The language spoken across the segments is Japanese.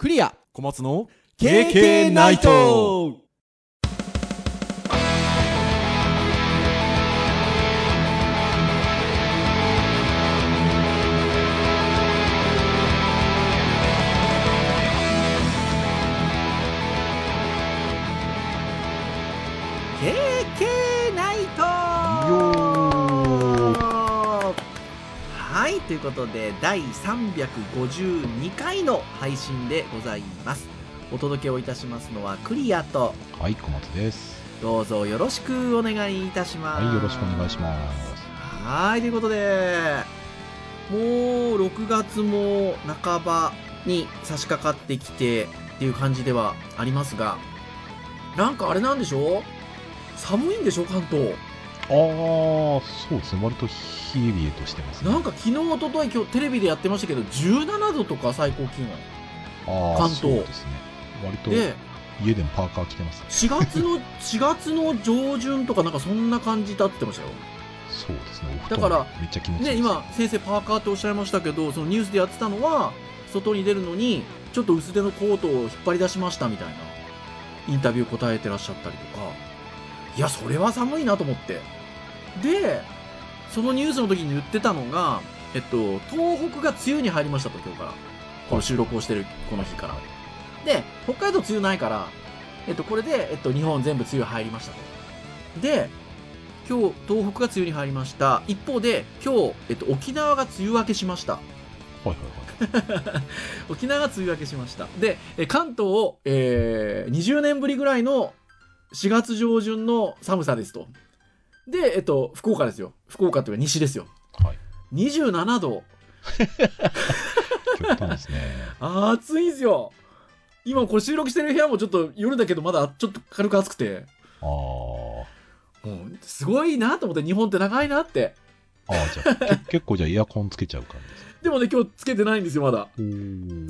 クリア。小松の KK ナイトはいということで第352回の配信でございます。お届けをいたしますのはクリアとはい、小松です。どうぞよろしくお願いいたします。はい、よろしくお願いします。はいということでもう6月も半ばに差し掛かってきてっていう感じではありますがなんかあれなんでしょ？寒いんでしょ？関東ああ、そうですね。割と冷え冷えとしてますね。なんか昨日一昨日今日テレビでやってましたけど17度とか最高気温関東そうですね。割とで家でもパーカー着てます。4月の 4月の上旬とかなんかそんな感じだってましたよそうですね。だから団めっちゃ気持ちいい。ね今先生パーカーっておっしゃいましたけどそのニュースでやってたのは外に出るのにちょっと薄手のコートを引っ張り出しましたみたいなインタビュー答えてらっしゃったりとかいやそれは寒いなと思ってでそのニュースの時に言ってたのがえっと東北が梅雨に入りましたと今日から。この収録をしてるこの日から。で北海道梅雨ないからえっとこれで、えっと、日本全部梅雨入りましたと。で今日東北が梅雨に入りました。一方で今日、えっと、沖縄が梅雨明けしました。はいはいはい。沖縄が梅雨明けしました。でえ関東を、えー20年ぶりぐらいの4月上旬の寒さですとで、えっと、福岡ですよ福岡というか西ですよはい。27度極端ですね。暑いんですよ今これ収録してる部屋もちょっと夜だけどまだちょっと軽く暑くてあもうすごいなと思って日本って長いなってあ。ああ、じゃあ、け 結構じゃあエアコンつけちゃう感じで。でもね今日つけてないんですよまだ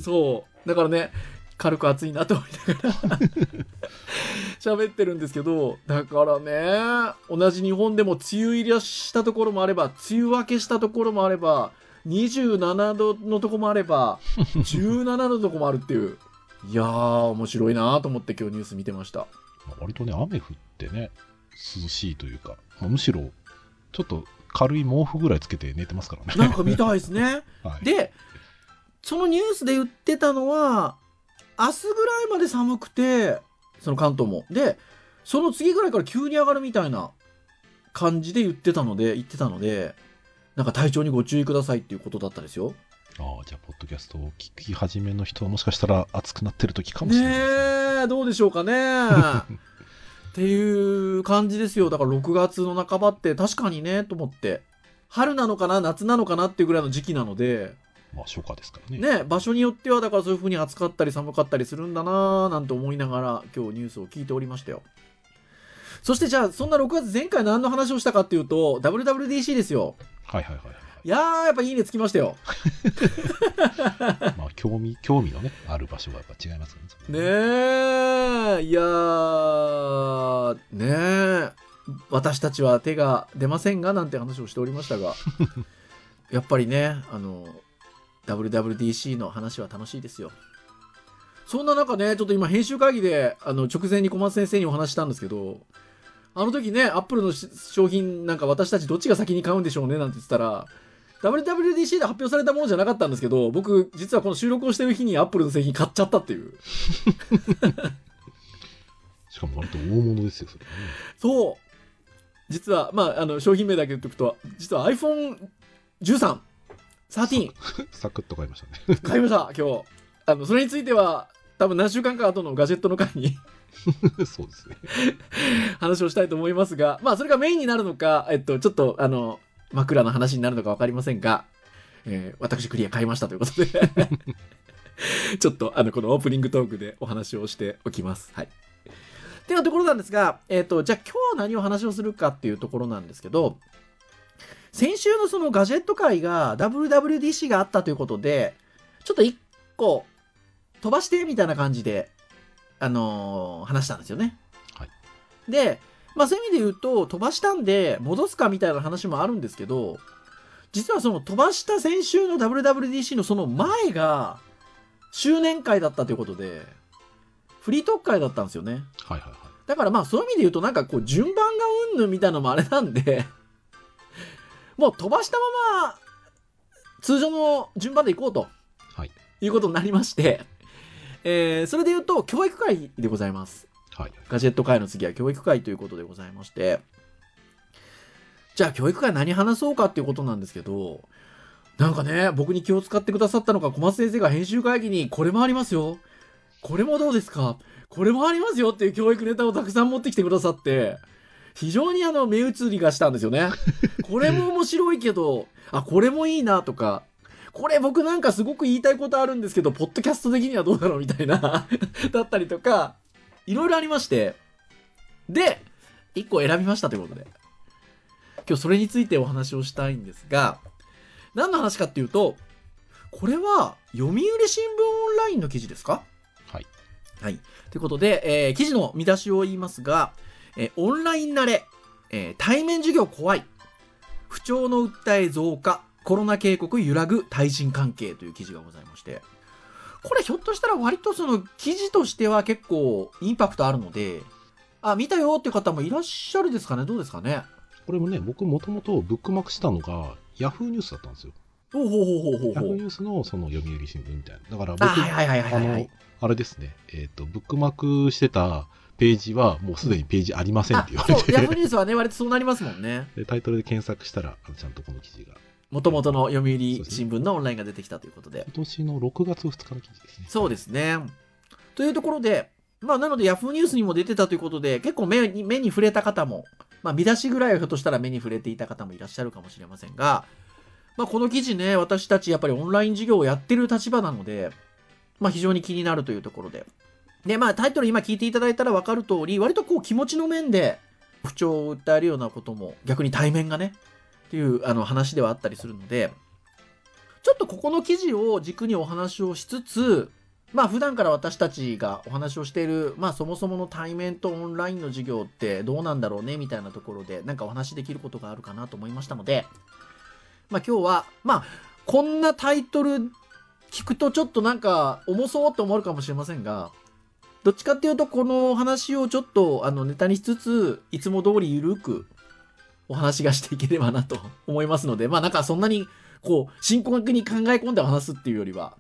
そう。だからね、軽く暑いなと思いながら 喋ってるんですけど、だからね、同じ日本でも梅雨入りしたところもあれば、梅雨明けしたところもあれば、27度のとこもあれば、17度のとこもあるっていう。いやー、面白いなと思って今日ニュース見てました。まあ割とね、雨降ってね、涼しいというか、まあむしろ、ちょっと軽い毛布ぐらいつけて寝てますからね。なんか見たいですね。はい、で、そのニュースで言ってたのは、明日ぐらいまで寒くて、その関東も。で、その次ぐらいから急に上がるみたいな感じで言ってたので、言ってたので、なんか体調にご注意くださいっていうことだったですよ。ああ、じゃあ、ポッドキャストを聞き始めの人はもしかしたら暑くなってる時かもしれないですね。ねえ、どうでしょうかね。っていう感じですよ。だから6月の半ばって確かにね、と思って。春なのかな夏なのかなっていうぐらいの時期なので、まあ、初夏ですからね。ね、場所によってはだからそういう風に暑かったり寒かったりするんだなぁなんて思いながら今日ニュースを聞いておりましたよ。そしてじゃあそんな6月前回何の話をしたかっていうと WWDC ですよ。はいはいはいはい。いやーやっぱいいねつきましたよ。まあ、興味、興味のね、ある場所がやっぱ違いますからね。えいやーねえ私たちは手が出ませんがなんて話をしておりましたが。やっぱりねあの WWDC の話は楽しいですよ。そんな中ねちょっと今編集会議であの直前に小松先生にお話ししたんですけどあの時ねアップルのし商品なんか私たちどっちが先に買うんでしょうねなんて言ってたら WWDC で発表されたものじゃなかったんですけど僕実はこの収録をしてる日にアップルの製品買っちゃったっていう。しかも割と大物ですよ、それはね。そう。実はまああの商品名だけ言っておくと実は iPhone13 13サクッと買いましたね。買いました今日。あのそれについては多分何週間か後のガジェットの回に そうですね。話をしたいと思いますがまあそれがメインになるのかえっとちょっとあの枕の話になるのか分かりませんが、えー私クリア買いましたということで。ちょっとあのこのオープニングトークでお話をしておきます。はい。っていうところなんですが、えっ、と、じゃあ今日何を話をするかっていうところなんですけど、先週のそのガジェット界が WWDC があったということで、ちょっと一個飛ばしてみたいな感じで、あのー話したんですよね。はいで、まあそういう意味で言うと、飛ばしたんで戻すかみたいな話もあるんですけど、実はその飛ばした先週の WWDC のその前が、周年会だったということで、フリートーク会だったんですよね。はいはいはい。だからまあそういう意味で言うとなんかこう順番がうんぬんみたいなのもあれなんで、もう飛ばしたまま通常の順番で行こうとはい。いうことになりまして、えー、それで言うと教育会でございます。はい。ガジェット会の次は教育会ということでございまして、じゃあ教育会何話そうかっていうことなんですけど、なんかね、僕に気を使ってくださったのか、小松先生が編集会議にこれもありますよ。これもどうですか？これもありますよっていう教育ネタをたくさん持ってきてくださって、非常にあの目移りがしたんですよね。これも面白いけど、あ、これもいいなとか、これ僕なんかすごく言いたいことあるんですけど、ポッドキャスト的にはどうだろうみたいな、だったりとか、いろいろありまして、で、1個選びましたということで、今日それについてお話をしたいんですが、何の話かっていうと、これは読売新聞オンラインの記事ですか？はい。はい。ということで、えー記事の見出しを言いますが、えーオンライン慣れ、えー対面授業怖い、不調の訴え増加、コロナ警告揺らぐ対人関係という記事がございまして、これひょっとしたら割とその記事としては結構インパクトあるので、あ、見たよっていう方もいらっしゃるですかね？どうですかね？これもね、僕もともとブックマークしたのが、ヤフーニュースだったんですよ。ほうほうほうほうほうヤフーほう。ニュースのその読売新聞みたいな。だからあ、僕、はいはいはいはいはい、はあのい。、あれですね、えっ、と、ブックマークしてたページは、もうすでにページありませんっあて言わそう、ヤフーれて、ニュースはね、割とそうなりますもんね。でタイトルで検索したら、あのちゃんとこの記事が。もともとの読売新聞のオンラインが出てきたということで。今年の6月2日の記事ですね。そうですね。というところで、まあ、なので、ヤフーニュースにも出てたということで、結構目に目に触れた方も、まあ、見出しぐらいはひょっとしたら目に触れていた方もいらっしゃるかもしれませんが、まあ、この記事ね、私たちやっぱりオンライン授業をやってる立場なので、まあ、非常に気になるというところで。で、まあ、タイトル今聞いていただいたら分かる通り、割とこう気持ちの面で不調を訴えるようなことも、逆に対面がね、っていうあの話ではあったりするので、ちょっとここの記事を軸にお話をしつつ、まあ普段から私たちがお話をしている、まあそもそもの対面とオンラインの授業ってどうなんだろうねみたいなところでなんかお話できることがあるかなと思いましたので、まあ今日は、まあこんなタイトル聞くとちょっとなんか重そうって思うかもしれませんが、どっちかっていうとこの話をちょっとあのネタにしつつ、いつも通りゆるくお話がしていければなと思いますので、まあなんかそんなにこう深刻に考え込んで話すっていうよりは、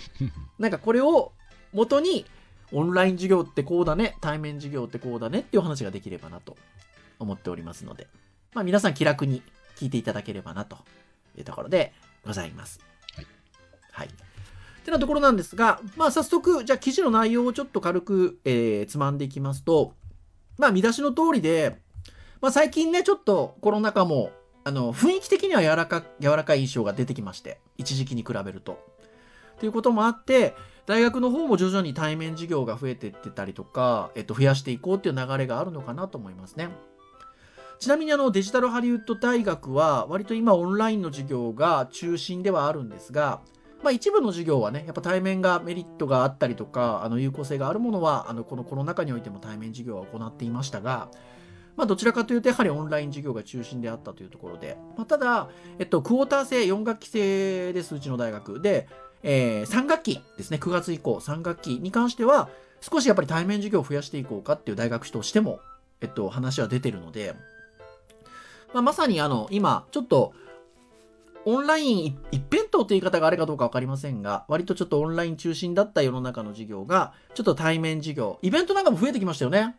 なんかこれを元にオンライン授業ってこうだね、対面授業ってこうだねっていう話ができればなと思っておりますので、まあ皆さん気楽に聞いていただければなというところでございます。はい。はい。ってなところなんですが、まあ早速、じゃあ記事の内容をちょっと軽く、えーつまんでいきますと、まあ見出しの通りで、まあ最近ね、ちょっとコロナ禍も、あの、雰囲気的には柔らか、柔らかい印象が出てきまして、一時期に比べると。ということもあって、大学の方も徐々に対面授業が増えていってたりとか、えっと、増やしていこうっていう流れがあるのかなと思いますね。ちなみにあのデジタルハリウッド大学は割と今オンラインの授業が中心ではあるんですが、まあ一部の授業はね、やっぱ対面がメリットがあったりとか、あの有効性があるものは、あのこのコロナ禍においても対面授業は行っていましたが、まあどちらかというとやはりオンライン授業が中心であったというところで、まあただ、えっと、クォーター制4学期制です、うちの大学。で、えー3学期ですね、9月以降、3学期に関しては、少しやっぱり対面授業を増やしていこうかっていう大学としても、えっと、話は出てるので、まあ、まさにあの、今、ちょっと、オンライン一一辺倒って言い方があれかどうかわかりませんが、割とちょっとオンライン中心だった世の中の授業が、ちょっと対面授業、イベントなんかも増えてきましたよね。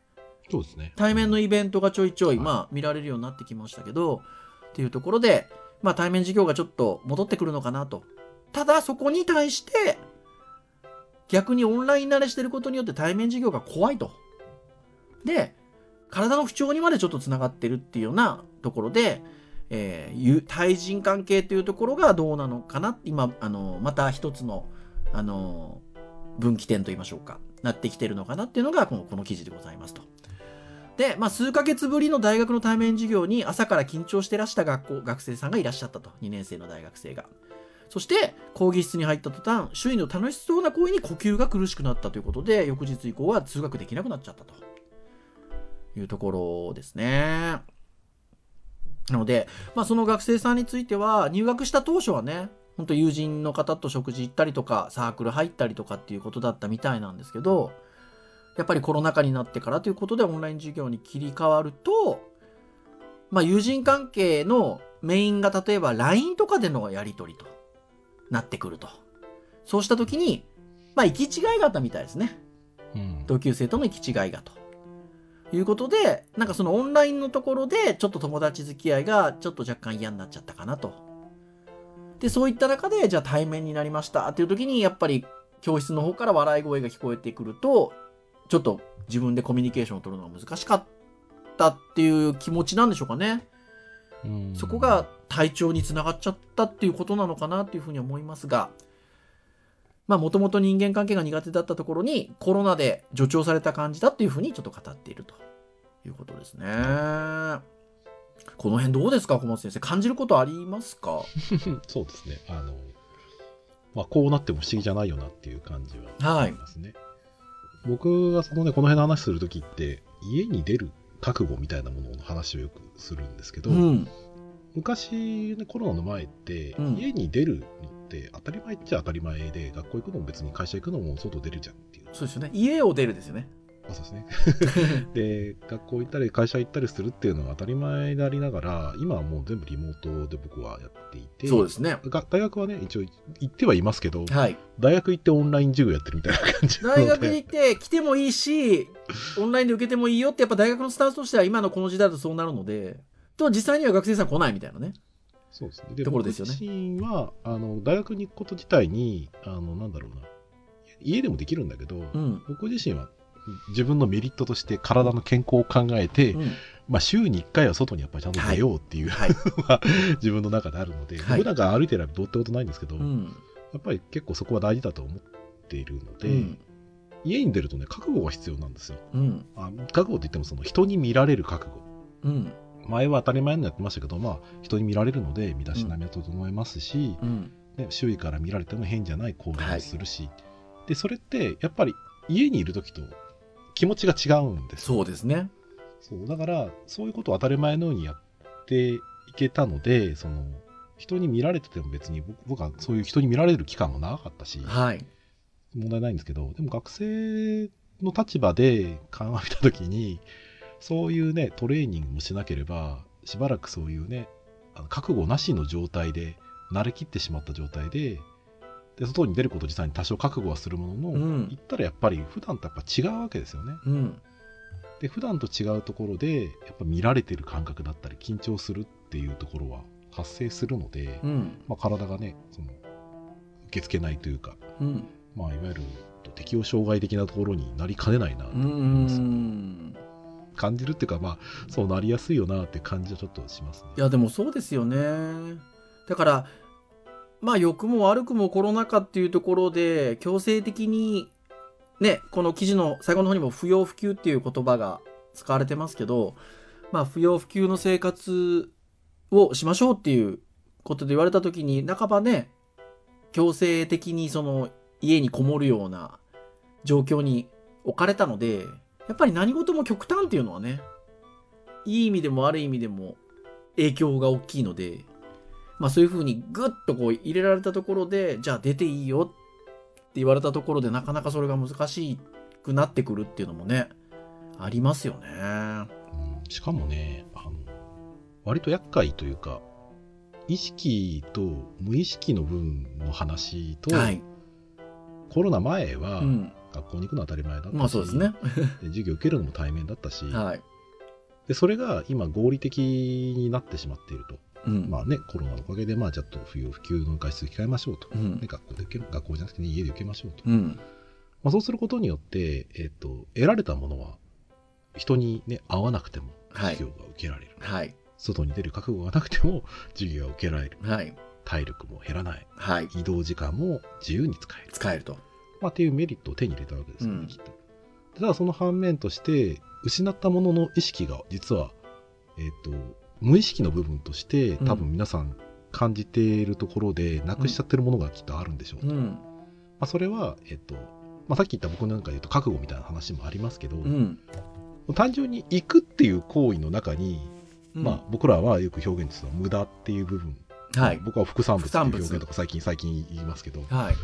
そうですね。対面のイベントがちょいちょいまあ、見られるようになってきましたけど、っていうところで、まあ、対面授業がちょっと戻ってくるのかなと。ただ、そこに対して、逆にオンライン慣れしてることによって対面授業が怖いと。で、体の不調にまでちょっとつながってるっていうようなところで、えー対人関係というところがどうなのかな今、あの、また一つの、あの、分岐点といいましょうか、なってきてるのかなっていうのが、このこの記事でございますと。で、まあ、数ヶ月ぶりの大学の対面授業に朝から緊張してらした学校、学生さんがいらっしゃったと。2年生の大学生が。そして、講義室に入った途端、周囲の楽しそうな声に呼吸が苦しくなったということで、翌日以降は通学できなくなっちゃったというところですね。なので、まあ、その学生さんについては、入学した当初はね、本当友人の方と食事行ったりとか、サークル入ったりとかっていうことだったみたいなんですけど、やっぱりコロナ禍になってからということでオンライン授業に切り替わると、まあ友人関係のメインが例えば LINE とかでのやり取りとなってくると。そうした時に、まあ行き違いがあったみたいですね。うん。同級生との行き違いがと。いうことで、なんかそのオンラインのところで、ちょっと友達付き合いがちょっと若干嫌になっちゃったかなと。で、そういった中で、じゃあ対面になりましたっていう時に、やっぱり教室の方から笑い声が聞こえてくると、ちょっと自分でコミュニケーションを取るのが難しかったっていう気持ちなんでしょうかね。うんそこが体調につながっちゃったっていうことなのかなっていうふうに思いますが、まあもともと人間関係が苦手だったところにコロナで助長された感じだっていうふうにちょっと語っているということですね。この辺どうですか小松先生感じることありますか？そうですね。あの、まあ、こうなっても不思議じゃないよなっていう感じははいありますね。僕がそのね、この辺の話するときって、家に出る覚悟みたいなものの話をよくするんですけど、うん。昔、ね、コロナの前って、うん家に出るのって当たり前っちゃ当たり前で、学校行くのも別に会社行くのも外出るじゃんっていう。そうですよね。家を出るですよね。あそうですね。で、学校行ったり会社行ったりするっていうのは当たり前でありながら、今はもう全部リモートで僕はやっていて、そうですね。が大学はね、一応行ってはいますけど、はい。大学行ってオンライン授業やってるみたいな感じ大学に行って来てもいいし、オンラインで受けてもいいよってやっぱ大学のスタンスとしては今のこの時代だとそうなるので、と実際には学生さん来ないみたいなね。そうですね。でところですよね僕自身は、あの、大学に行くこと自体に、あの、なんだろうな、家でもできるんだけど、うん。僕自身は自分のメリットとして体の健康を考えて、うん。まあ週に1回は外にやっぱりちゃんと出ようっていう、はい。自分の中であるので、はい僕なんか歩いてればどうってことないんですけど、うん。やっぱり結構そこは大事だと思っているので、うん。家に出るとね、覚悟が必要なんですよ。うん。あ覚悟って言ってもその人に見られる覚悟。うん。前は当たり前にやってましたけど、まあ、人に見られるので身だしなみは整えますし、うん。ね、周囲から見られても変じゃない行動をするし、でそれってやっぱり家にいる時と気持ちが違うんですよそうですね。そうだからそういうことを当たり前のようにやっていけたのでその人に見られてても別に僕僕はそういう人に見られる期間も長かったしはい。問題ないんですけどでも学生の立場で考えた時にそういうねトレーニングもしなければしばらくそういうねあの覚悟なしの状態で慣れきってしまった状態でで外に出ること自体に多少覚悟はするものの、うん行ったらやっぱり普段とやっぱ違うわけですよね。うん。で普段と違うところでやっぱ見られてる感覚だったり緊張するっていうところは発生するので、うん。まあ、体がねその受け付けないというか、うん。まあ、いわゆる適応障害的なところになりかねないなとう思います、ん。感じるっていうかまあそうなりやすいよなって感じはちょっとしますね。いや、でもそうですよね。だから、まあ、良くも悪くもコロナ禍っていうところで、強制的に、ね、この記事の最後の方にも不要不急っていう言葉が使われてますけど、まあ、不要不急の生活をしましょうっていうことで言われた時に、半ばね、強制的にその家にこもるような状況に置かれたので、やっぱり何事も極端っていうのはね、いい意味でも悪い意味でも影響が大きいので、まあそういうふうにグッとこう入れられたところで、じゃあ出ていいよって言われたところでなかなかそれが難しくなってくるっていうのもね、ありますよね。うんしかもねあの割と厄介というか意識と無意識の部分の話と、はい。コロナ前はうん。学校に行くのは当たり前だったし、まあそうですね。で授業受けるのも対面だったし、はい。でそれが今合理的になってしまっていると、うん。まあねコロナのおかげでまあちょっと不要不急の外出控えましょうと、うんね、学校で受け学校じゃなくて、ね、家で受けましょうと、うん。まあ、そうすることによって、えっと得られたものは人に、ね、会わなくてもはい授業が受けられる、はい。外に出る覚悟がなくても授業が受けられるはい。体力も減らないはい。移動時間も自由に使える、使えると。まあ、っていうメリットを手に入れたわけですよね、うんきっとただその反面として失ったものの意識が実は、えっと無意識の部分として多分皆さん感じているところでなくしちゃってるものがきっとあるんでしょうと、まうん。あ、それは、えっとまあ、さっき言った僕なんかで言うと覚悟みたいな話もありますけど、うん。単純に行くっていう行為の中に、うんまあ、僕らはよく表現するのは無駄っていう部分はい。僕は副産物っていう表現とか最近最近言いますけどがはい。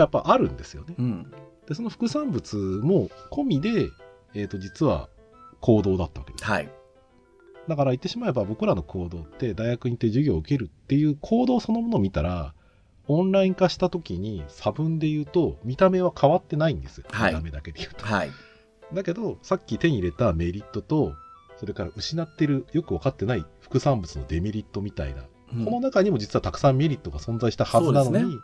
やっぱあるんですよね。うん。でその副産物も込みで、えー、と実は行動だったわけです。はい。だから言ってしまえば僕らの行動って大学に行って授業を受けるっていう行動そのものを見たらオンライン化した時に差分で言うと見た目は変わってないんですよ、はい。見た目だけで言うと。はい。だけどさっき手に入れたメリットとそれから失ってるよく分かってない副産物のデメリットみたいな、うん。この中にも実はたくさんメリットが存在したはずなのに、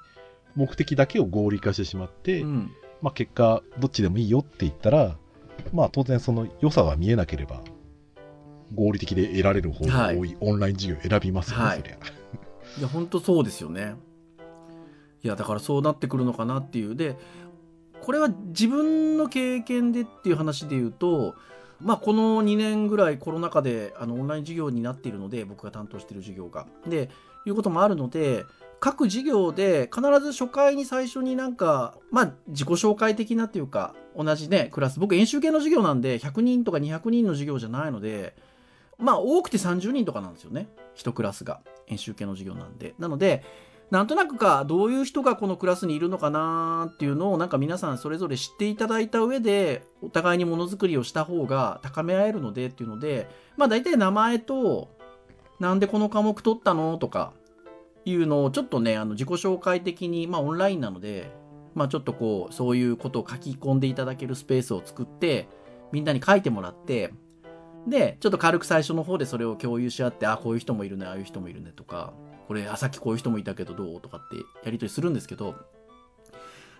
目的だけを合理化してしまって、うん。まあ、結果どっちでもいいよって言ったらまあ当然その良さが見えなければ合理的で得られる方が多いオンライン授業を選びますよね、はいそりゃ。いや、本当そうですよね。いや、だからそうなってくるのかなっていう。で、これは自分の経験でっていう話で言うと、まあ、この2年ぐらいコロナ禍であのオンライン授業になっているので、僕が担当している授業が。で、いうこともあるので、各授業で必ず初回に最初になんか、まあ、自己紹介的なっていうか、同じね、クラス。僕、演習系の授業なんで、100人とか200人の授業じゃないので、まあ、多くて30人とかなんですよね。一クラスが。演習系の授業なんで。なので、なんとなくか、どういう人がこのクラスにいるのかなっていうのを、なんか皆さんそれぞれ知っていただいた上で、お互いにものづくりをした方が高め合えるのでっていうので、まあ大体名前と、なんでこの科目取ったのとか、いうのをちょっとね、あの自己紹介的に、まあオンラインなので、まあちょっとこう、そういうことを書き込んでいただけるスペースを作って、みんなに書いてもらって、で、ちょっと軽く最初の方でそれを共有し合って、あ、こういう人もいるね、ああいう人もいるねとか、これ、あ、さっきこういう人もいたけどどうとかってやりとりするんですけど、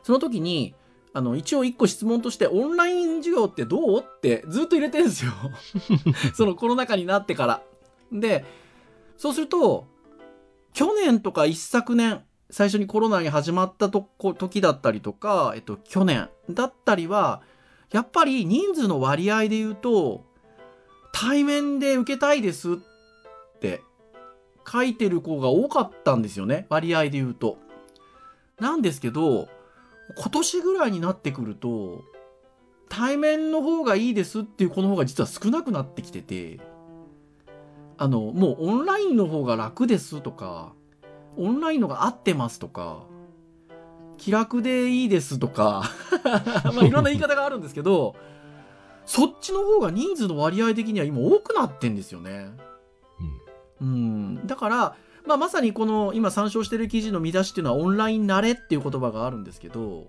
その時に、あの、一応一個質問として、オンライン授業ってどうってずっと入れてるんですよ。そのコロナ禍になってから。で、そうすると、去年とか一昨年、最初にコロナに始まったとこ時だったりとか、えっと、去年だったりは、やっぱり人数の割合で言うと、対面で受けたいですって書いてる子が多かったんですよね。割合で言うと。なんですけど、今年ぐらいになってくると、対面の方がいいですっていう子の方が実は少なくなってきてて、あの、もうオンラインの方が楽ですとか、オンラインのが合ってますとか、気楽でいいですとか、まあいろんな言い方があるんですけど、そっちの方が人数の割合的には今多くなってんですよね。うん。だから、まあまさにこの今参照してる記事の見出しっていうのはオンライン慣れっていう言葉があるんですけど、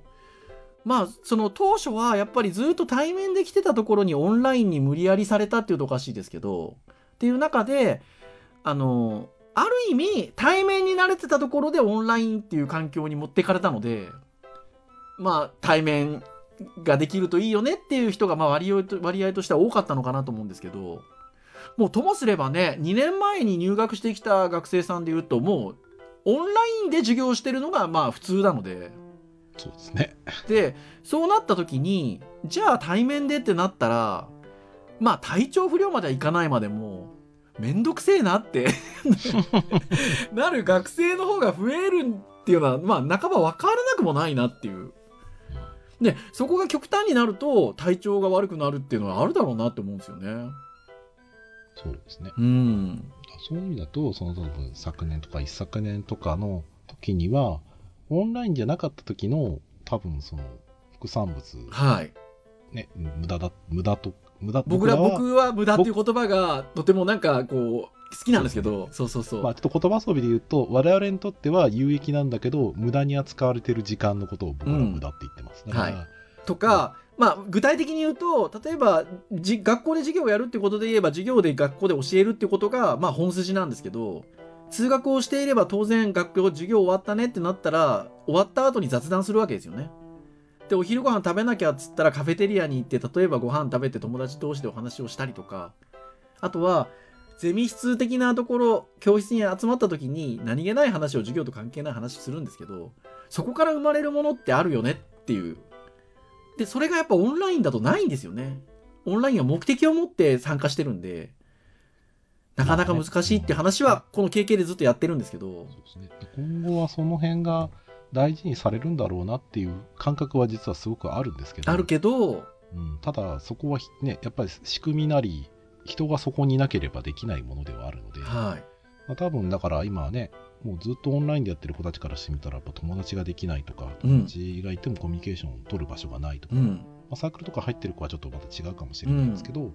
まあその当初はやっぱりずっと対面で来てたところにオンラインに無理やりされたっていうとおかしいですけど、っていう中で、あの、ある意味対面に慣れてたところでオンラインっていう環境に持ってかれたので、まあ対面ができるといいよねっていう人がまあ割合と割合としては多かったのかなと思うんですけど、もうともすればね、2年前に入学してきた学生さんで言うと、もうオンラインで授業してるのがまあ普通なので、そうですね。で、そうなった時に、じゃあ対面でってなったら、まあ体調不良まではいかないまでも、めんどくせえなって なる学生の方が増えるっていうのは、まあ半ば分からなくもないなっていう。で、そこが極端になると体調が悪くなるっていうのはあるだろうなって思うんですよね。そうですね。うん。そういう意味だと、その多分昨年とか一昨年とかの時には、オンラインじゃなかった時の多分その副産物、はい。ね、無駄だ、無駄と、無駄僕ら、は僕は無駄っていう言葉がとてもなんかこう、好きなんですけど、そうそうそう。まあ、ちょっと言葉遊びで言うと、我々にとっては有益なんだけど、無駄に扱われてる時間のことを僕らは無駄って言ってます。だから、はいとか、まあ、具体的に言うと、例えば、じ学校で授業をやるってことで言えば、授業で学校で教えるってことが、まあ、本筋なんですけど、通学をしていれば当然学校授業終わったねってなったら、終わった後に雑談するわけですよね。で、お昼ご飯食べなきゃっつったらカフェテリアに行って、例えばご飯食べて友達同士でお話をしたりとか、あとは、ゼミ室的なところ、教室に集まった時に何気ない話を授業と関係ない話するんですけど、そこから生まれるものってあるよねっていう。で、それがやっぱオンラインだとないんですよね。オンラインは目的を持って参加してるんで、なかなか難しいって話は、この経験でずっとやってるんですけど、そうですね。今後はその辺が大事にされるんだろうなっていう感覚は実はすごくあるんですけど、あるけど、うん、ただそこはひね、やっぱり仕組みなり、人がそこにいなければできないものではあるので、はい。まあ、多分だから今はね、もうずっとオンラインでやってる子たちからしてみたら、やっぱ友達ができないとか、うん。友達がいてもコミュニケーションを取る場所がないとか、まうん。あ、サークルとか入ってる子はちょっとまた違うかもしれないんですけど、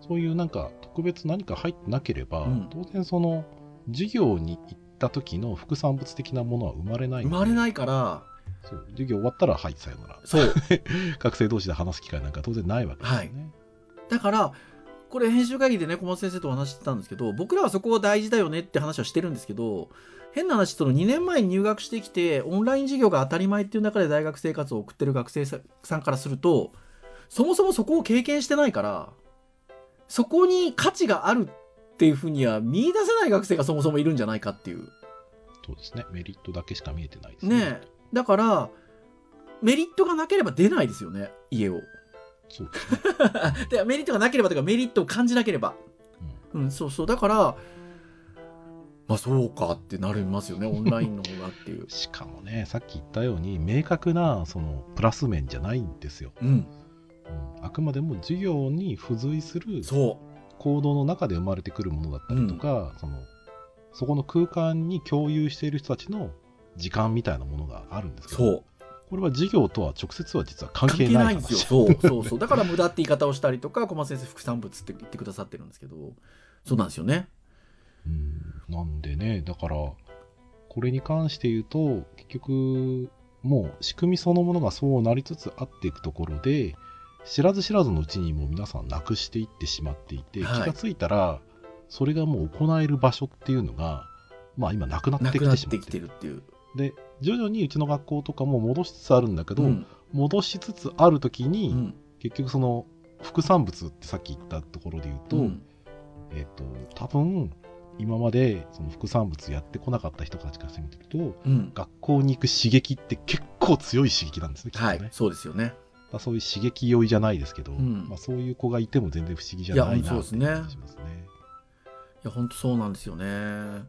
そういうなんか特別何か入ってなければ、うん。当然その授業に行った時の副産物的なものは生まれない生まれないから、そう。授業終わったらはいさよなら。そう。学生同士で話す機会なんか当然ないわけですよね、だから、これ編集会議でね、小松先生とお話ししてたんですけど、僕らはそこが大事だよねって話はしてるんですけど、変な話、その2年前に入学してきて、オンライン授業が当たり前っていう中で大学生活を送ってる学生さんからすると、そもそもそこを経験してないから、そこに価値があるっていうふうには見出せない学生がそもそもいるんじゃないかっていう。そうですねメリットだけしか見えてないですねえ。だから、メリットがなければ出ないですよね、家を。そうですね、でメリットがなければというかメリットを感じなければ。うんうん、そうそう。だから、まあそうかってなりますよね、オンラインの方がっていう。しかもねさっき言ったように明確なそのプラス面じゃないんですよ、うん、うんあくまでも授業に付随するそ行動の中で生まれてくるものだったりとか、そのそこの空間に共有している人たちの時間みたいなものがあるんですう、けどそう。これは授業とは直接は実は関関係ないんですよ。そうそうそう。だから無駄って言い方をしたりとか、小松先生副産物って言ってくださってるんですけど、そうなんですよね。うんなんでねだからこれに関して言うと結局もう仕組みそのものがそうなりつつあっていくところで知らず知らずのうちにもう皆さんなくしていってしまっていて、はい。気がついたらそれがもう行える場所っていうのがまあ今なくなってきてきて。しまっててるっていう。で徐々にうちの学校とかも戻しつつあるんだけど、うん。戻しつつある時に、うん。結局その副産物ってさっき言ったところで言うと、うん。えっ、と多分今までその副産物やってこなかった人たちからしてみるとうん。学校に行く刺激って結構強い刺激なんですねきっとね、はい、そうですよね。だからそういう刺激酔いじゃないですけど、んまあ、そういう子がいても全然不思議じゃないなってそうですね感じしますね。いや、本当そうなんですよね。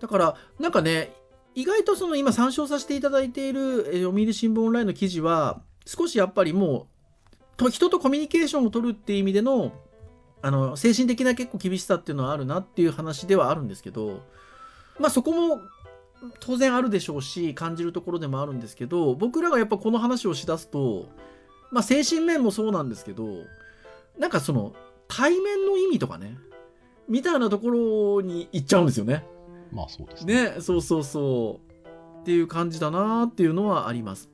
だから、なんかね、意外とその今参照させていただいているえー読売新聞オンラインの記事は、少しやっぱりもう、と人とコミュニケーションを取るっていう意味での、あの、精神的な結構厳しさっていうのはあるなっていう話ではあるんですけど、まあそこも当然あるでしょうし、感じるところでもあるんですけど、僕らがやっぱこの話をしだすと、まあ精神面もそうなんですけど、なんかその対面の意味とかね、みたいなところに行っちゃうんですよね。まあそうですね。ね、そうそうそう。っていう感じだなっていうのはあります。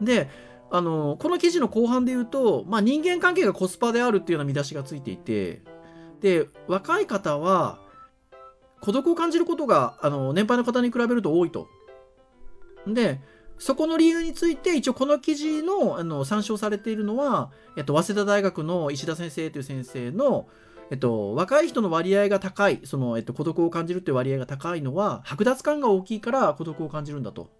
で、あの、この記事の後半で言うと、まあ人間関係がコスパであるっていうような見出しがついていて、で、若い方は、孤独を感じることが、あの、年配の方に比べると多いと。で、そこの理由について、一応この記事の、あの、参照されているのは、えっと、早稲田大学の石田先生という先生の、えっと、若い人の割合が高い、その、えっと、孤独を感じるっていう割合が高いのは、剥奪感が大きいから孤独を感じるんだと。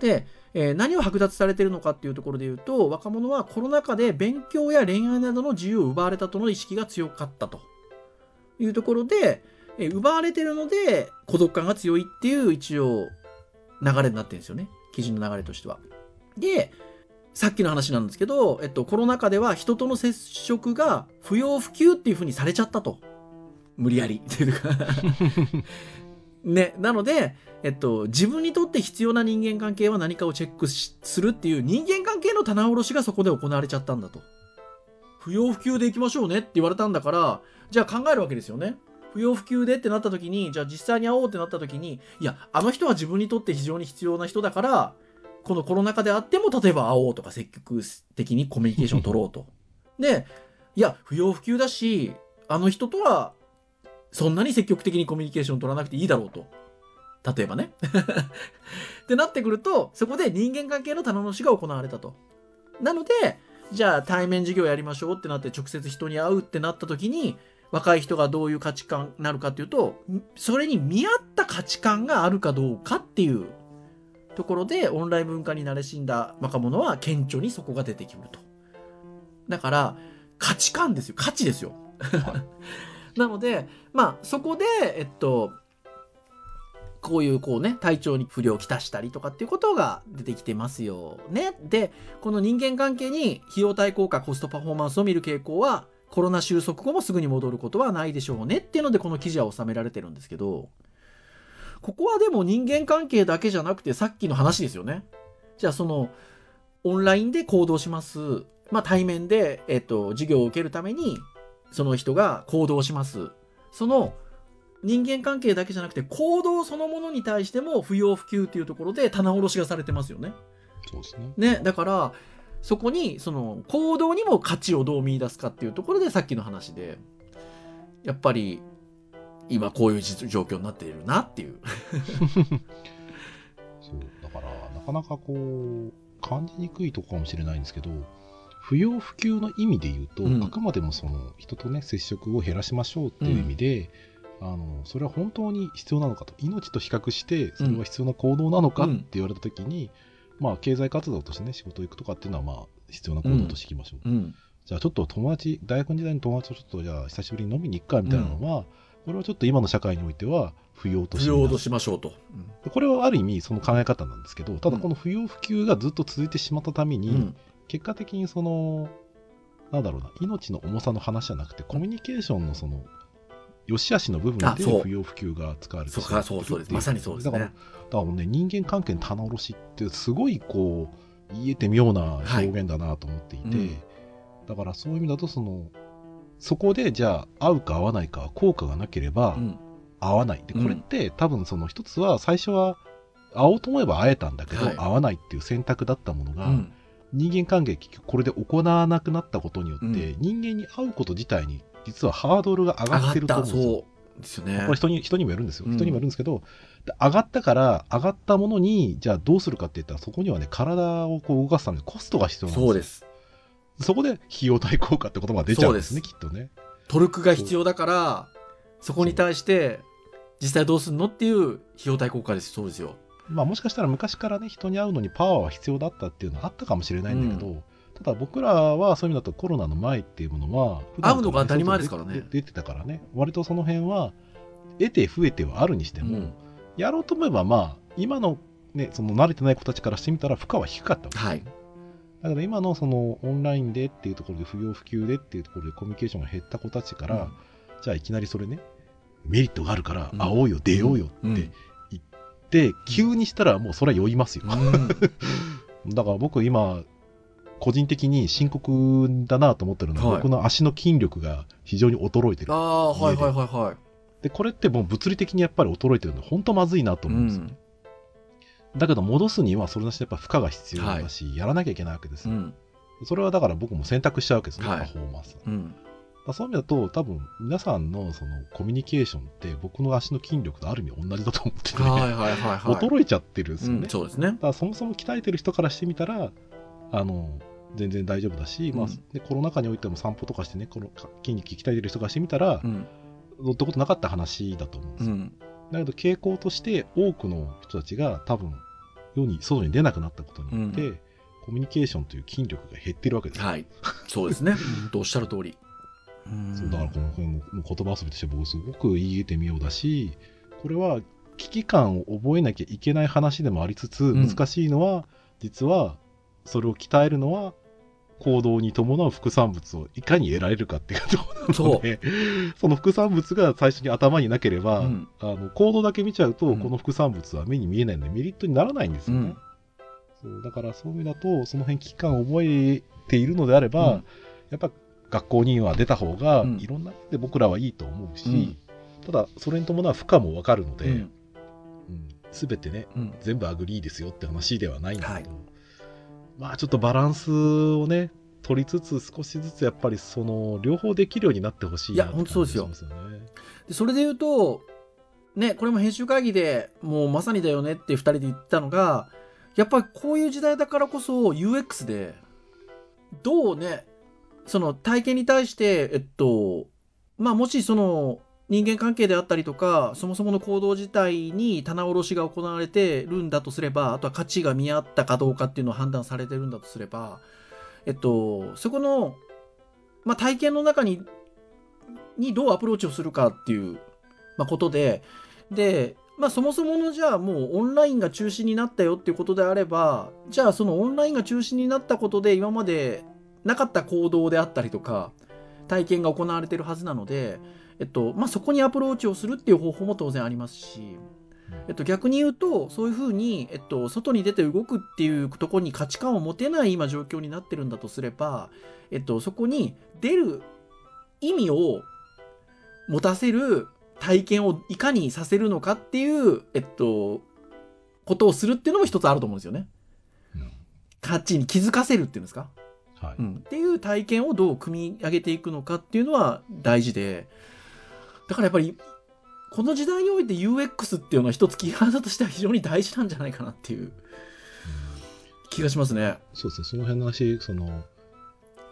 で、えー何を剥奪されてるのかっていうところで言うと、若者はコロナ禍で勉強や恋愛などの自由を奪われたとの意識が強かったというところで、えー奪われてるので孤独感が強いっていう一応流れになってるんですよね。記事の流れとしては。で、さっきの話なんですけど、えっと、コロナ禍では人との接触が不要不急っていう風にされちゃったと。無理やり。っていうかね。なので、えっと、自分にとって必要な人間関係は何かをチェックするっていう人間関係の棚卸しがそこで行われちゃったんだと。不要不急で行きましょうねって言われたんだから、じゃあ考えるわけですよね。不要不急でってなった時に、じゃあ実際に会おうってなった時に、いや、あの人は自分にとって非常に必要な人だから、このコロナ禍であっても、例えば会おうとか積極的にコミュニケーションを取ろうと。で、いや、不要不急だし、あの人とは、そんなに積極的にコミュニケーションを取らなくていいだろうと。例えばね。ってなってくると、そこで人間関係の棚卸しが行われたと。なので、じゃあ対面授業やりましょうってなって直接人に会うってなった時に、若い人がどういう価値観になるかっていうと、それに見合った価値観があるかどうかっていうところで、オンライン文化に慣れ親んだ若者は顕著にそこが出てくると。だから、価値観ですよ。価値ですよ。なので、まあ、そこで、えっと、こういうこうね、体調に不良をきたしたりとかっていうことが出てきてますよね。で、この人間関係に費用対効果、コストパフォーマンスを見る傾向は、コロナ収束後もすぐに戻ることはないでしょうねっていうので、この記事は収められてるんですけど、ここはでも人間関係だけじゃなくてさっきの話ですよね。じゃあその、オンラインで行動します。まあ対面で、えっと、授業を受けるために、その人が行動します。その、人間関係だけじゃなくて行動そのものに対しても不要不急っていうところで棚卸しがされてますよね。そうですね。ね、だから、そこに、その、行動にも価値をどう見出すかっていうところでさっきの話で、やっぱり、今こういう実状況になっているなっていう。そう。だから、なかなかこう、感じにくいとこかもしれないんですけど、不要不急の意味で言うと、うんあくまでもその人とね、接触を減らしましょうっていう意味で、あの、それは本当に必要なのかと、命と比較して、それは必要な行動なのかうんって言われたときに、まあ、経済活動としてね、仕事行くとかっていうのは、まあ、必要な行動としていきましょう。うん。じゃあちょっと友達、大学時代の友達とちょっとじゃあ久しぶりに飲みに行くかみたいなのは、これはちょっと今の社会においては不要として不要としましょうと。これはある意味その考え方なんですけど、ただこの不要不急がずっと続いてしまったために、うん。結果的にその、なんだろうな、命の重さの話じゃなくて、コミュニケーションのその、良し悪しの部分で不要不急が使われてそうか、そうそうです。まさにそうですだから、ねだ。からね、人間関係の棚卸しってすごいこう、言えて妙な表現だなと思っていて、はいうんだからそういう意味だとその、そこでじゃあ合うか合わないかは効果がなければうん。合わない。で、うんこれって多分その一つは最初は会おうと思えば会えたんだけど、はい会わないっていう選択だったものが、うん。人間関係結局これで行わなくなったことによって、うん人間に会うこと自体に実はハードルが上上がって。ると思うんですよ。そうですよねこれ。人に人にもよるんですよ。うん人にもよるんですけど、で上がったから、上がったものに、じゃあどうするかって言ったら、そこにはね、体をこう動かすためにコストが必要なんですよ。そうです。そこで費用対効果って言葉が出ちゃうんですね、そきっとね。トルクが必要だから、そこに対して、実際どうすんのっていう費用対効果です。そうですよ。まあもしかしたら昔からね、人に会うのにパワーは必要だったっていうのはあったかもしれないんだけど、ただ僕らはそういう意味だとコロナの前っていうものは、会うのが当たり前ですからね。出てたからね、割とその辺は、得て増えてはあるにしても、うん。やろうと思えばまあ、今のね、その慣れてない子たちからしてみたら負荷は低かったわけ。ですはい。だから今のそのオンラインでっていうところで不要不急でっていうところでコミュニケーションが減った子たちから、じゃあいきなりそれね、メリットがあるからうん。会おうよ、出ようよってうん。言って、急にしたらもうそれは酔いますよ。うん。だから僕今、個人的に深刻だなと思ってるのは、はい僕の足の筋力が非常に衰えてるあ。あ、はいはいはいはい。で、これってもう物理的にやっぱり衰えてるので、本当まずいなと思うんですよ。うんだけど戻すにはそれなしにやっぱ負荷が必要だし、やらなきゃいけないわけですよ。うん。それはだから僕も選択しちゃうわけですね、はいパフォーマンス。うん。そういう意味だと、多分皆さんのそのコミュニケーションって僕の足の筋力とある意味同じだと思ってて、はいはいはいはい。衰えちゃってるんですよね。うんそうですねだ。そもそも鍛えてる人からしてみたら、あの、全然大丈夫だし、まあうんでコロナ禍においても散歩とかしてね、この筋肉鍛えてる人からしてみたらう、ん。どうってことなかった話だと思うんですよ。うん。だけど傾向として多くの人たちが多分世に外に出なくなったことによって、うコミュニケーションという筋力が減ってるわけですよ、はい。そうですね。本当おっしゃる通り。うんそうだからこの言葉遊びとして僕すごく言い得てみようだしこれは危機感を覚えなきゃいけない話でもありつつ、ん難しいのは実はそれを鍛えるのは行動に伴う副産物をいかに得られるかっていうところなので その副産物が最初に頭になければ、うん。あの行動だけ見ちゃうと、うん。この副産物は目に見えないのでメリットにならないんですよね。うん。そうだからそういう意味だとその辺危機感を覚えているのであれば、うん。やっぱ学校には出た方がうん。いろんな意味で僕らはいいと思うし、うん。ただそれに伴う負荷も分かるので、うんうん全てねうん全部アグリーですよって話ではないんだけど、はいまあちょっとバランスをね取りつつ少しずつやっぱりその両方できるようになってほしいなっていや本当そうですよ。でそれで言うと、ね、これも編集会議でもうまさにだよねって2人で言ったのが、やっぱりこういう時代だからこそ UX で、どうね、その体験に対して、えっと、まあもしその人間関係であったりとか、そもそもの行動自体に棚卸しが行われてるんだとすれば、あとは価値が見合ったかどうかっていうのを判断されてるんだとすれば、えっと、そこの、まあ体験の中ににどうアプローチをするかっていう、まあ、ことで、で、まあそもそものじゃあもうオンラインが中止になったよっていうことであれば、じゃあそのオンラインが中止になったことで今までなかった行動であったりとか、体験が行われてるはずなので、えっと、まあそこにアプローチをするっていう方法も当然ありますし、えっと、逆に言うとそういうふうに、えっと、外に出て動くっていうところに価値観を持てない今状況になってるんだとすれば、えっと、そこに出る意味を持たせる体験をいかにさせるのかっていう、えっと、ことをするっていうのも一つあると思うんですよね。うん。価値に気づかせるっていうんですか、はい。うん、っていう体験をどう組み上げていくのかっていうのは大事でだからやっぱりこの時代において UX っていうのは一つキーワードとしては非常に大事なんじゃないかなっていう気がしますね。そうですね、その辺の話、その、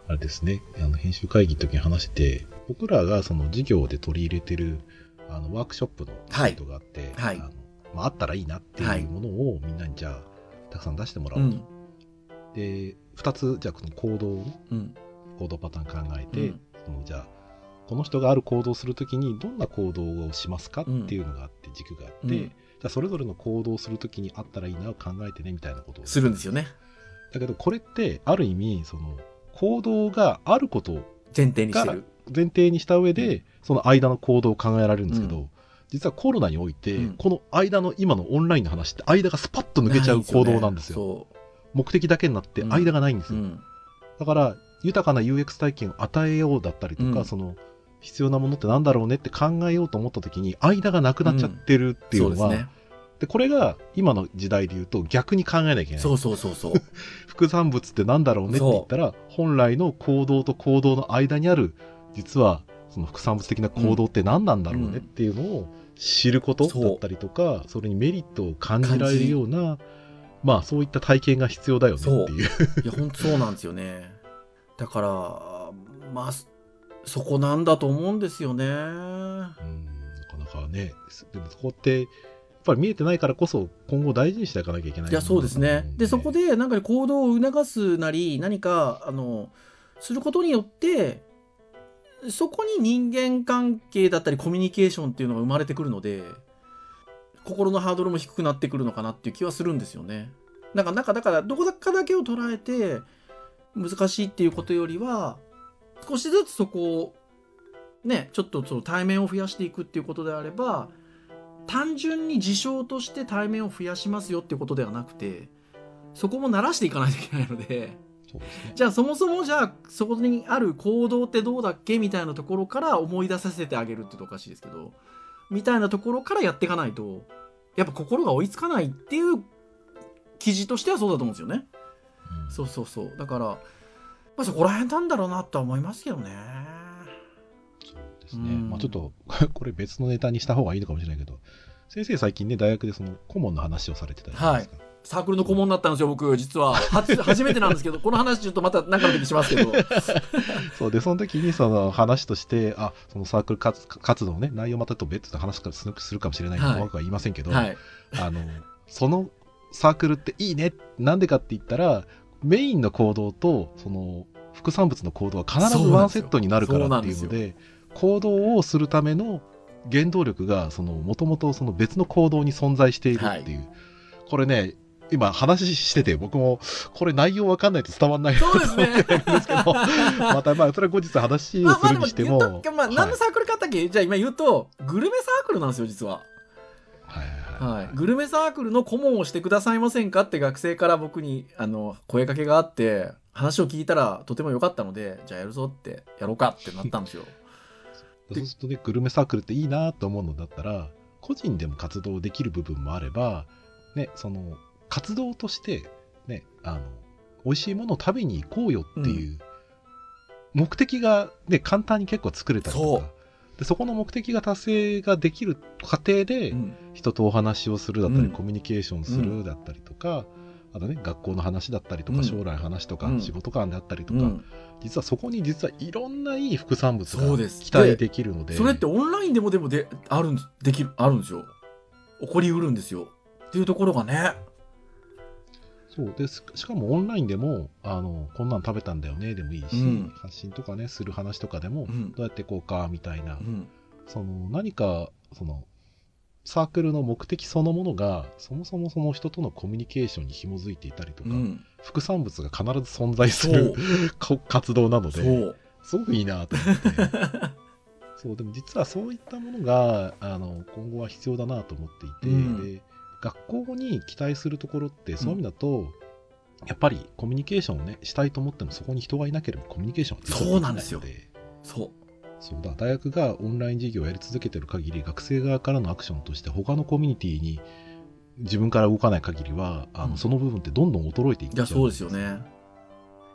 あれですね、あの編集会議の時に話してて、僕らがその授業で取り入れてるあのワークショップのサイトがあって、はい。あのまあ、あったらいいなっていうものをみんなにじゃあ、たくさん出してもらうおうと。ん。で、2つ、じゃあこの行動をね、うん。行動パターン考えて、うん。そのじゃあ、この人がある行動をするときにどんな行動をしますかうん。っていうのがあって、軸があって、うん。じゃあそれぞれの行動をするときにあったらいいなを考えてねみたいなことをする。んですよね。だけどこれってある意味その行動があることを前提にしてる。前提にした上で、うその間の行動を考えられるんですけど、う実はコロナにおいて、うん。この間の今のオンラインの話って間がスパッと抜けちゃう行動なんですよ。そ目的だけになって間がないんですう。よ、うん。だから豊かな UX 体験を与えようだったりとか、うん。その必要なものってなんだろうねって考えようと思った時に間がなくなっちゃってるっていうのは、そうですね。でこれが今の時代で言うと逆に考えなきゃいけないそうそうそうそう。副産物ってなんだろうねって言ったら本来の行動と行動の間にある実はその副産物的な行動って何なんだろうねっていうのを知ることだったりとかそれにメリットを感じられるようなまあそういった体験が必要だよねっていういや、本当そうなんですよね。だから、まあ、そそこなんだと思うんですよね。うんなかなかねでもそこってやっぱり見えてないからこそ今後大事にしていかなきゃいけないいや、そうですね。で、そこで、なんか行動を促すなり、何か、あの、することによって、そこに人間関係だったりコミュニケーションっていうのが生まれてくるので、心のハードルも低くなってくるのかなっていう気はするんですよね。なんか、なんかだから、どこかだけを捉えて、難しいっていうことよりは、少しずつそこを、ね、ちょっとその対面を増やしていくっていうことであれば、単純に事象として対面を増やしますよっていうことではなくて、そこも慣らしていかないといけないので、じゃあそもそもじゃあそこにある行動ってどうだっけみたいなところから思い出させてあげるって言うとおかしいですけど、みたいなところからやっていかないと、やっぱ心が追いつかないっていう記事としてはそうだと思うんですよね。うんそうそうそう。だから、まあ、そこら辺なんだろうなとは思いますけどね。そうですね。うんまあちょっと、これ別のネタにした方がいいのかもしれないけど、先生最近ね、大学でその顧問の話をされてたじゃないですか。サークルの顧問になったんですよ、僕、実は。初 初めてなんですけど、この話ちょっとまた何かの時にしますけど。そうで、その時にその話として、あ、そのサークル活活動のね、内容またと別の話からするかもしれないけど、はい僕は言いませんけど、はい。あの、そのサークルっていいね。なんでかって言ったら、メインの行動と、その、副産物の行動は必ずワンセットになるからっていうので、行動をするための原動力が、その、もともとその別の行動に存在しているっていう。これね、今話してて、僕も、これ内容わかんないと伝わんないなそうですね。んですけど、またまあ、それは後日話まあまあでもするにしても、言っとくまあ、はい何のサークルかあったっけ、じゃあ今言うと、グルメサークルなんですよ、実は。はい。グルメサークルの顧問をしてくださいませんかって学生から僕に、あの、声かけがあって、話を聞いたらとても良かったので、じゃあやるぞって、やろうかってなったんですよ。そうするとね、グルメサークルっていいなと思うのだったら、個人でも活動できる部分もあれば、ね、その、活動として、ね、あの、美味しいものを食べに行こうよっていう、目的がね、簡単に結構作れたりとそか、でそこの目的が達成ができる過程で、うん。人とお話をするだったり、うん。コミュニケーションするだったりとか、あとね、学校の話だったりとか、うん。将来の話とか、うん。仕事観であったりとか、うん。実はそこに実はいろんないい副産物が期待できるので、それってオンラインでもでもで、あるんできる、あるんですよ。起こりうるんですよ。っていうところがね。そう。ですしかもオンラインでもあのこんなん食べたんだよねでもいいし、うん。発信とかねする話とかでも、うん。どうやってこうかみたいな、うん。その何かそのサークルの目的そのものがそもそもその人とのコミュニケーションに紐づいていたりとか、うん。副産物が必ず存在するこ 活動なのそでう。すごくいいなと思って。そう、でも実はそういったものが、あの、今後は必要だなと思っていて、うん。で、学校に期待するところって、そういう意味だと、やっぱりコミュニケーションをね、したいと思っても、そこに人がいなければコミュニケーションはそうなんですよ。きいのでそう。そう。だ、大学がオンライン授業をやり続けてる限り、学生側からのアクションとして、他のコミュニティに自分から動かない限りは、あのうん。その部分ってどんどん衰えていっちゃうそうですよね。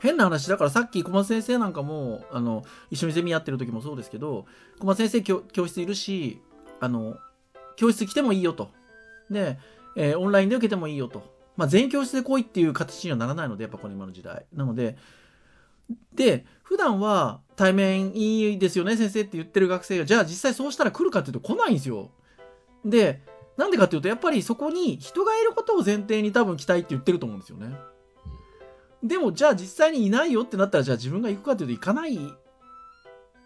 変な話だからさっき小松先生なんかもあの一緒にゼミやってる時もそうですけど小松先生教教室いるしあの教室来てもいいよとで、えーオンラインで受けてもいいよと、まあ、全教室で来いっていう形にはならないのでやっぱこの今の時代。なのでで普段は対面いいですよね先生って言ってる学生がじゃあ実際そうしたら来るかっていうと来ないんですよ。でなんでかっていうとやっぱりそこに人がいることを前提に多分来たいって言ってると思うんですよね。でもじゃあ実際にいないよってなったらじゃあ自分が行くかっていうと行かない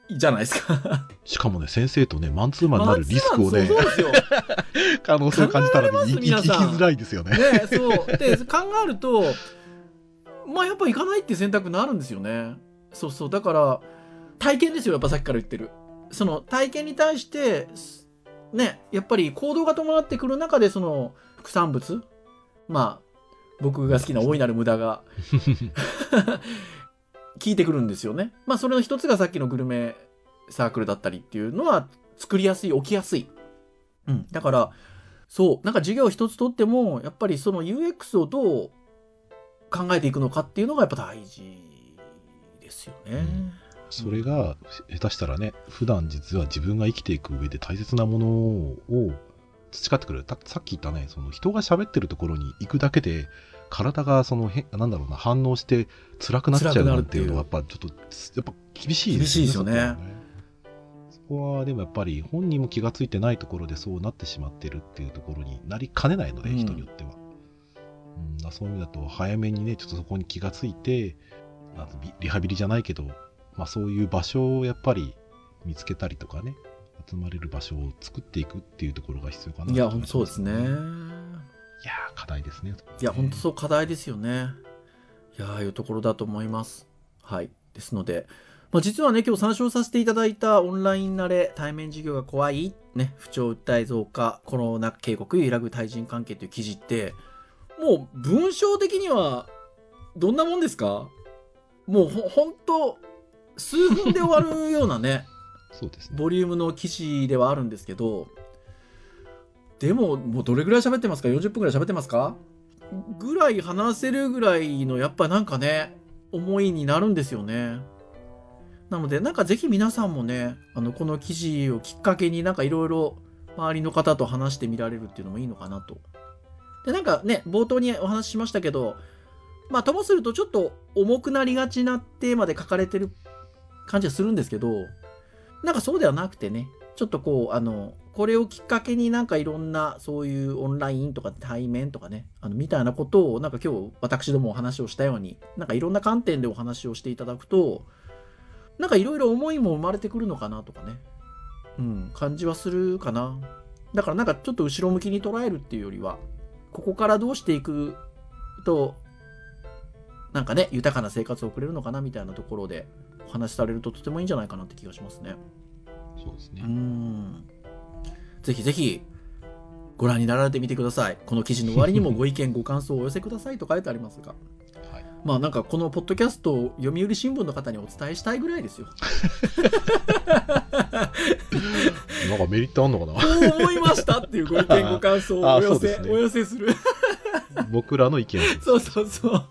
じゃないですか。しかもね、先生とね、マンツーマンになるリスクをね。可能性を感じたらね、きづらいですよね。ねそう。で、考えると、まあやっぱ行かないって選択になるんですよね。そうそう。だから、体験ですよ、やっぱさっきから言ってる。その体験に対して、すね、やっぱり行動が伴ってくる中で、その副産物まあ、僕が好きな大いなる無駄が 効いてくるんですよね。まあそれの一つがさっきのグルメサークルだったりっていうのは作りやすい、起きやすい。うん。だから、そう、なんか授業一つとっても、やっぱりその UX をどう考えていくのかっていうのがやっぱ大事ですよね。それが、下手したらね、普段実は自分が生きていく上で大切なものを培ってくれる。たさっき言ったね、その人が喋ってるところに行くだけで、体がそのへなんだろうな、反応して辛くなっちゃうなんていうのは、やっぱちょっと、やっぱ厳しい厳しいですよねそこはでもやっぱり本人も気がついてないところでそうなってしまってるっていうところになりかねないので、うん人によっては。うん、そういう意味だと早めにね、ちょっとそこに気がついて、あのリリハビリじゃないけど、まあそういう場所をやっぱり見つけたりとかね、集まれる場所を作っていくっていうところが必要かなといや、そうですね。いやー、課題ですね。いや、本当そう課題ですよね。いやー、いうところだと思います。はい。ですので、まあ、実はね、今日参照させていただいたオンライン慣れ、対面授業が怖い、ね、不調訴え増加、コロナ警告、揺らぐ対人関係という記事って、もう文章的には、どんなもんですか？もうほ、ほんと、数分で終わるようなね、そうですね。ボリュームの記事ではあるんですけど、でも、もうどれぐらい喋ってますか ?40 分ぐらい喋ってますか？ぐらい話せるぐらいの、やっぱなんかね、思いになるんですよね。なので、なんかぜひ皆さんもね、あの、この記事をきっかけになんかいろいろ周りの方と話してみられるっていうのもいいのかなと。で、なんかね、冒頭にお話ししましたけど、まあ、ともするとちょっと重くなりがちなテーマで書かれてる感じはするんですけど、なんかそうではなくてね、ちょっとこう、あの、これをきっかけになんかいろんなそういうオンラインとか対面とかね、あの、みたいなことをなんか今日私どもお話をしたように、なんかいろんな観点でお話をしていただくと、なんかいろいろ思いも生まれてくるのかなとかね、うん、感じはするかな。だからなんかちょっと後ろ向きに捉えるっていうよりは、ここからどうしていくと、なんかね、豊かな生活を送れるのかなみたいなところでお話しされるととてもいいんじゃないかなって気がしますね。そうですねう。ん。ぜひぜひ、ご覧になられてみてください。この記事の終わりにもご意見、ご感想をお寄せくださいと書いてありますが。はいまあなんかこのポッドキャストを読売新聞の方にお伝えしたいぐらいですよ。なんかメリットあんのかな？こう思いましたっていうご意見、ご感想をあお寄せ、ねお寄せする。僕らの意見をそうそうそう。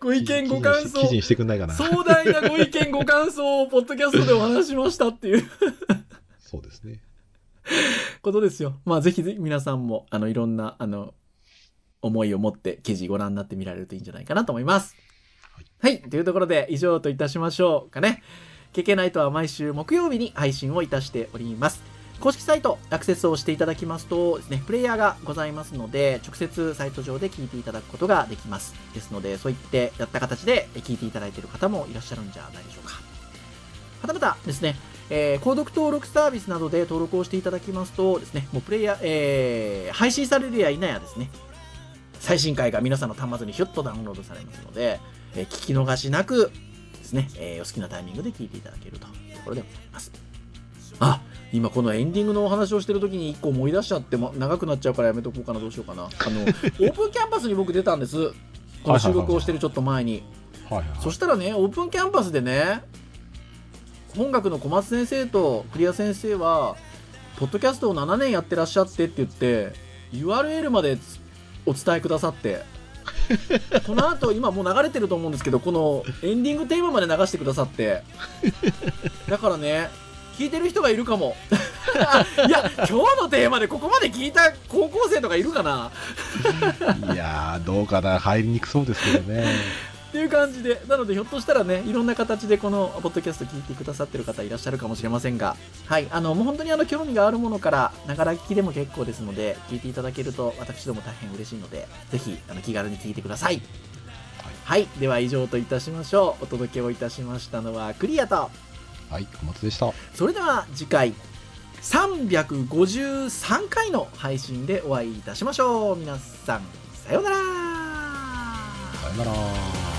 ご意見、ご感想記事にしてくんないかな。壮大なご意見、ご感想をポッドキャストでお話ししましたっていう そうですね。ことですよ。まあぜひぜひ皆さんも、あの、いろんな、あの、思いを持って記事ご覧になってみられるといいんじゃないかなと思います。はい。というところで以上といたしましょうかね。ケケナイトは毎週木曜日に配信をいたしております。公式サイトアクセスをしていただきますとですね、プレイヤーがございますので、直接サイト上で聞いていただくことができます。ですので、そういってやった形で聞いていただいている方もいらっしゃるんじゃないでしょうか。はたまたですね、えー、購読登録サービスなどで登録をしていただきますとですね、もうプレイヤー、えー、配信されるや否やですね、最新回が皆さんの端末にヒュッとダウンロードされますので、えー聞き逃しなくですね、えーお好きなタイミングで聞いていただけるというところでございます。あ今このエンディングのお話をしてる時に1個思い出しちゃっても長くなっちゃうからやめとこうかなどうしようかな。あの オープンキャンパスに僕出たんです。この収録をしてるちょっと前に。はいはいはい。そしたらねオープンキャンパスでね本学の小松先生とクリア先生はポッドキャストを7年やってらっしゃってって言って URL までお伝えくださって。この後今もう流れてると思うんですけどこのエンディングテーマまで流してくださって。だからね聞いてる人がいるかも。いや今日のテーマでここまで聞いた高校生とかいるかな？いやー、どうかな、入りにくそうですけどね。っていう感じでなのでひょっとしたらねいろんな形でこのポッドキャスト聞いてくださってる方いらっしゃるかもしれませんがはいあのもう本当にあの興味があるものからながら聞きでも結構ですので聞いていただけると私ども大変嬉しいのでぜひあの気軽に聞いてください。はいでは以上といたしましょう。お届けをいたしましたのはクリアと。はい、小松でした。それでは次回353回の配信でお会いいたしましょう。皆さんさようなら。さよなら。